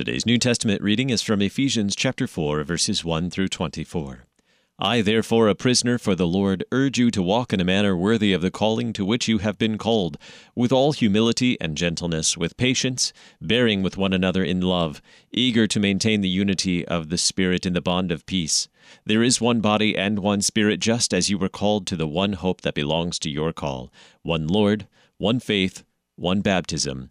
Today's New Testament reading is from Ephesians chapter 4 verses 1 through 24. I, therefore, a prisoner for the Lord, urge you to walk in a manner worthy of the calling to which you have been called, with all humility and gentleness, with patience, bearing with one another in love, eager to maintain the unity of the Spirit in the bond of peace. There is one body and one Spirit, just as you were called to the one hope that belongs to your call one Lord, one faith, one baptism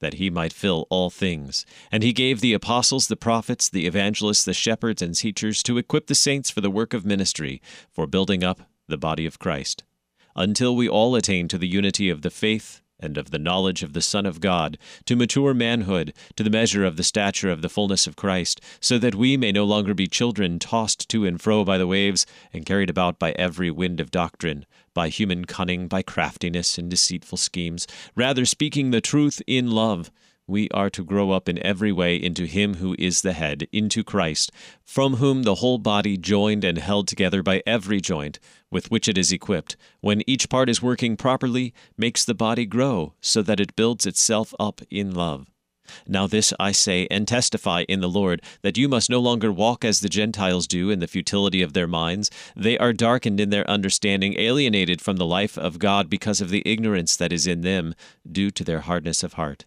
that he might fill all things. And he gave the apostles, the prophets, the evangelists, the shepherds, and teachers to equip the saints for the work of ministry, for building up the body of Christ, until we all attain to the unity of the faith and of the knowledge of the Son of God, to mature manhood, to the measure of the stature of the fullness of Christ, so that we may no longer be children tossed to and fro by the waves, and carried about by every wind of doctrine, by human cunning, by craftiness and deceitful schemes. Rather, speaking the truth in love, we are to grow up in every way into Him who is the head, into Christ, from whom the whole body, joined and held together by every joint with which it is equipped, when each part is working properly, makes the body grow so that it builds itself up in love. Now, this I say and testify in the Lord, that you must no longer walk as the Gentiles do in the futility of their minds. They are darkened in their understanding, alienated from the life of God because of the ignorance that is in them, due to their hardness of heart.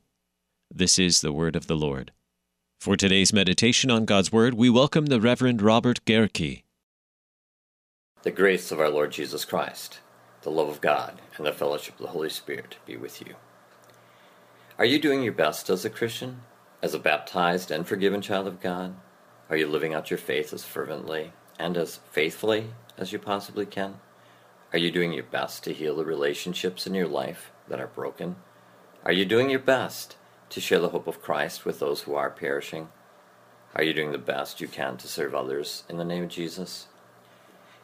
This is the word of the Lord. For today's meditation on God's Word, we welcome the Reverend Robert Gehrke. The grace of our Lord Jesus Christ, the love of God, and the fellowship of the Holy Spirit be with you. Are you doing your best as a Christian, as a baptized and forgiven child of God? Are you living out your faith as fervently and as faithfully as you possibly can? Are you doing your best to heal the relationships in your life that are broken? Are you doing your best to share the hope of Christ with those who are perishing? Are you doing the best you can to serve others in the name of Jesus?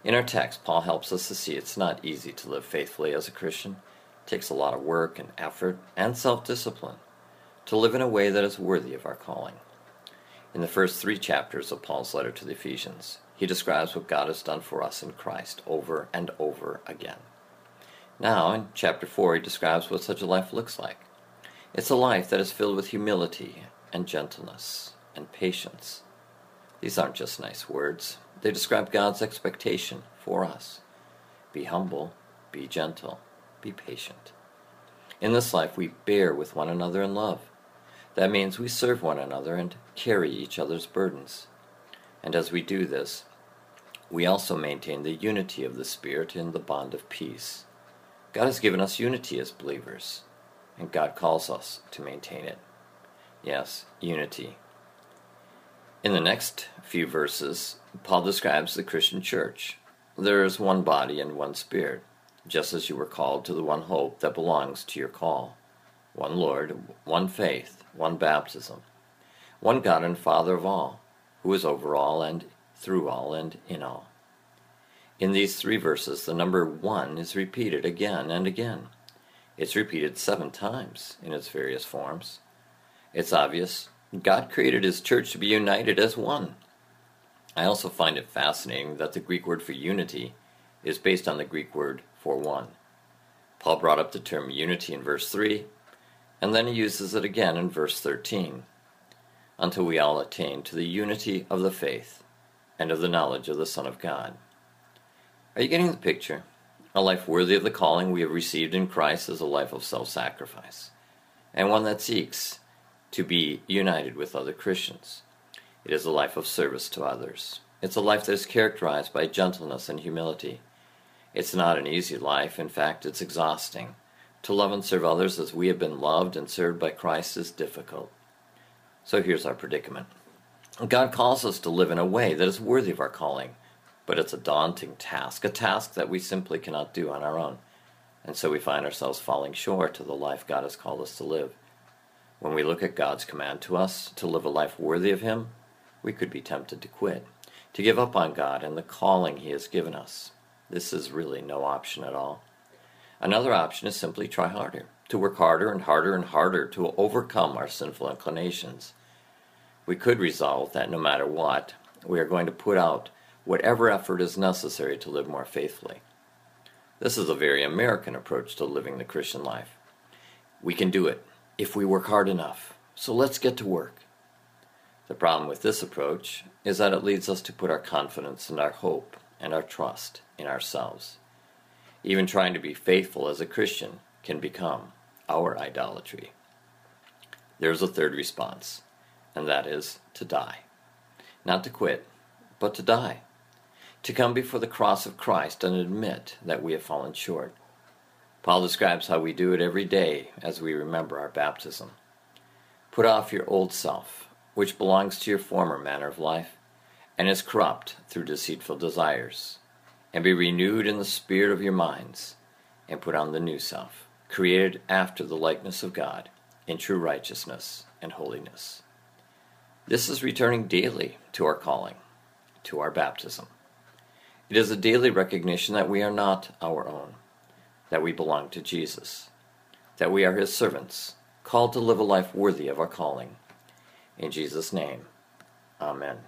In our text, Paul helps us to see it's not easy to live faithfully as a Christian. It takes a lot of work and effort and self discipline to live in a way that is worthy of our calling. In the first three chapters of Paul's letter to the Ephesians, he describes what God has done for us in Christ over and over again. Now, in chapter 4, he describes what such a life looks like. It's a life that is filled with humility and gentleness and patience. These aren't just nice words, they describe God's expectation for us. Be humble, be gentle, be patient. In this life, we bear with one another in love. That means we serve one another and carry each other's burdens. And as we do this, we also maintain the unity of the Spirit in the bond of peace. God has given us unity as believers, and God calls us to maintain it. Yes, unity. In the next few verses, Paul describes the Christian church. There is one body and one spirit, just as you were called to the one hope that belongs to your call one Lord, one faith, one baptism, one God and Father of all, who is over all and through all and in all. In these three verses, the number one is repeated again and again. It's repeated seven times in its various forms. It's obvious God created his church to be united as one. I also find it fascinating that the Greek word for unity is based on the Greek word for one. Paul brought up the term unity in verse 3, and then he uses it again in verse 13 until we all attain to the unity of the faith and of the knowledge of the Son of God. Are you getting the picture? A life worthy of the calling we have received in Christ is a life of self sacrifice, and one that seeks to be united with other Christians. It is a life of service to others. It's a life that is characterized by gentleness and humility. It's not an easy life, in fact, it's exhausting. To love and serve others as we have been loved and served by Christ is difficult. So here's our predicament God calls us to live in a way that is worthy of our calling, but it's a daunting task, a task that we simply cannot do on our own. And so we find ourselves falling short of the life God has called us to live. When we look at God's command to us to live a life worthy of Him, we could be tempted to quit, to give up on God and the calling He has given us. This is really no option at all. Another option is simply try harder, to work harder and harder and harder to overcome our sinful inclinations. We could resolve that no matter what, we are going to put out whatever effort is necessary to live more faithfully. This is a very American approach to living the Christian life. We can do it if we work hard enough, so let's get to work. The problem with this approach is that it leads us to put our confidence and our hope and our trust in ourselves. Even trying to be faithful as a Christian can become our idolatry. There's a third response, and that is to die. Not to quit, but to die. To come before the cross of Christ and admit that we have fallen short. Paul describes how we do it every day as we remember our baptism. Put off your old self, which belongs to your former manner of life, and is corrupt through deceitful desires, and be renewed in the spirit of your minds, and put on the new self, created after the likeness of God, in true righteousness and holiness. This is returning daily to our calling, to our baptism. It is a daily recognition that we are not our own, that we belong to Jesus, that we are his servants, called to live a life worthy of our calling. In Jesus' name, amen.